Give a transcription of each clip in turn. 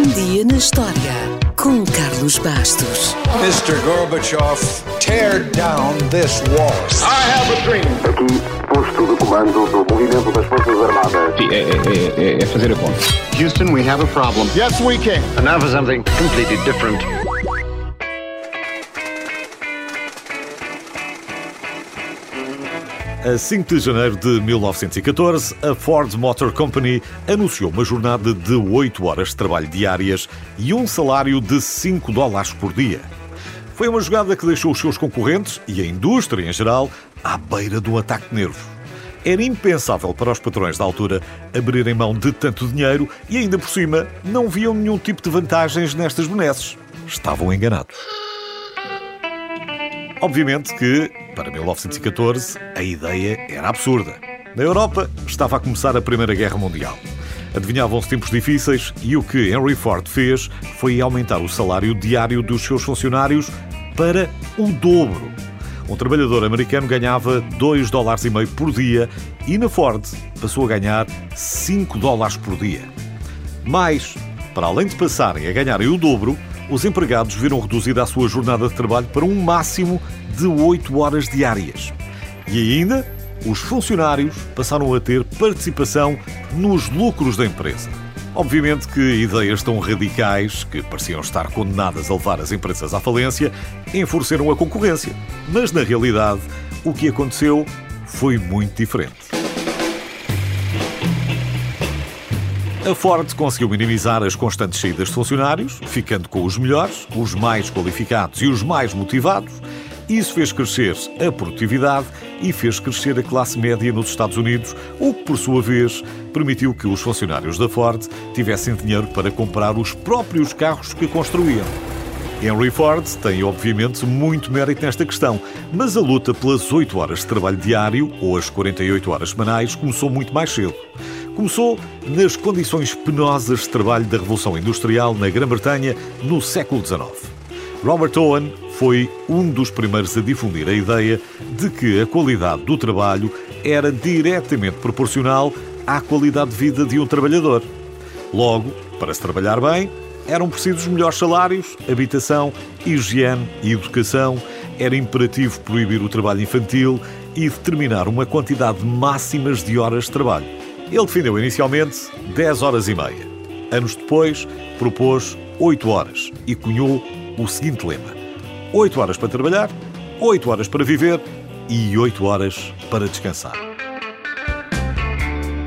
Um dia na história com Carlos Bastos. Mr. Gorbachev, tear down this wall. I have a dream. Aqui, posto de comando do movimento das Forças Armadas. Sim, é, é- é- é fazer a conta. Houston, we have a problem. Yes, we can. And now for something completely different. A 5 de janeiro de 1914, a Ford Motor Company anunciou uma jornada de 8 horas de trabalho diárias e um salário de 5 dólares por dia. Foi uma jogada que deixou os seus concorrentes e a indústria em geral à beira do ataque de nervos. Era impensável para os patrões da altura abrirem mão de tanto dinheiro e ainda por cima não viam nenhum tipo de vantagens nestas benesses. Estavam enganados. Obviamente que, para 1914, a ideia era absurda. Na Europa estava a começar a Primeira Guerra Mundial. Adivinhavam-se tempos difíceis e o que Henry Ford fez foi aumentar o salário diário dos seus funcionários para o dobro. Um trabalhador americano ganhava 2 dólares e meio por dia e na Ford passou a ganhar 5 dólares por dia. Mas, para além de passarem a ganharem o dobro, os empregados viram reduzida a sua jornada de trabalho para um máximo de 8 horas diárias. E ainda, os funcionários passaram a ter participação nos lucros da empresa. Obviamente que ideias tão radicais, que pareciam estar condenadas a levar as empresas à falência, enfureceram a concorrência. Mas, na realidade, o que aconteceu foi muito diferente. A Ford conseguiu minimizar as constantes saídas de funcionários, ficando com os melhores, os mais qualificados e os mais motivados. Isso fez crescer a produtividade e fez crescer a classe média nos Estados Unidos, o que, por sua vez, permitiu que os funcionários da Ford tivessem dinheiro para comprar os próprios carros que construíam. Henry Ford tem, obviamente, muito mérito nesta questão, mas a luta pelas 8 horas de trabalho diário, ou as 48 horas semanais, começou muito mais cedo. Começou nas condições penosas de trabalho da Revolução Industrial na Grã-Bretanha no século XIX. Robert Owen foi um dos primeiros a difundir a ideia de que a qualidade do trabalho era diretamente proporcional à qualidade de vida de um trabalhador. Logo, para se trabalhar bem, eram precisos melhores salários, habitação, higiene e educação. Era imperativo proibir o trabalho infantil e determinar uma quantidade máximas de horas de trabalho. Ele defendeu inicialmente 10 horas e meia. Anos depois, propôs 8 horas e cunhou o seguinte lema: 8 horas para trabalhar, 8 horas para viver e 8 horas para descansar.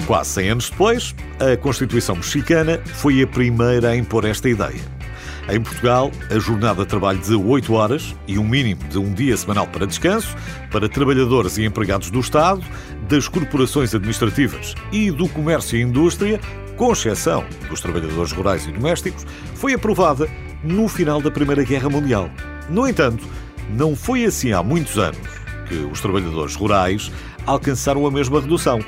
Quase 100 anos depois, a Constituição Mexicana foi a primeira a impor esta ideia. Em Portugal, a jornada de trabalho de 8 horas e um mínimo de um dia semanal para descanso para trabalhadores e empregados do Estado, das corporações administrativas e do comércio e indústria, com exceção dos trabalhadores rurais e domésticos, foi aprovada no final da Primeira Guerra Mundial. No entanto, não foi assim há muitos anos que os trabalhadores rurais alcançaram a mesma redução.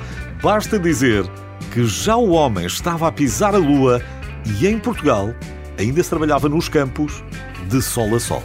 Basta dizer que já o homem estava a pisar a lua e em Portugal ainda se trabalhava nos campos de sol a sol.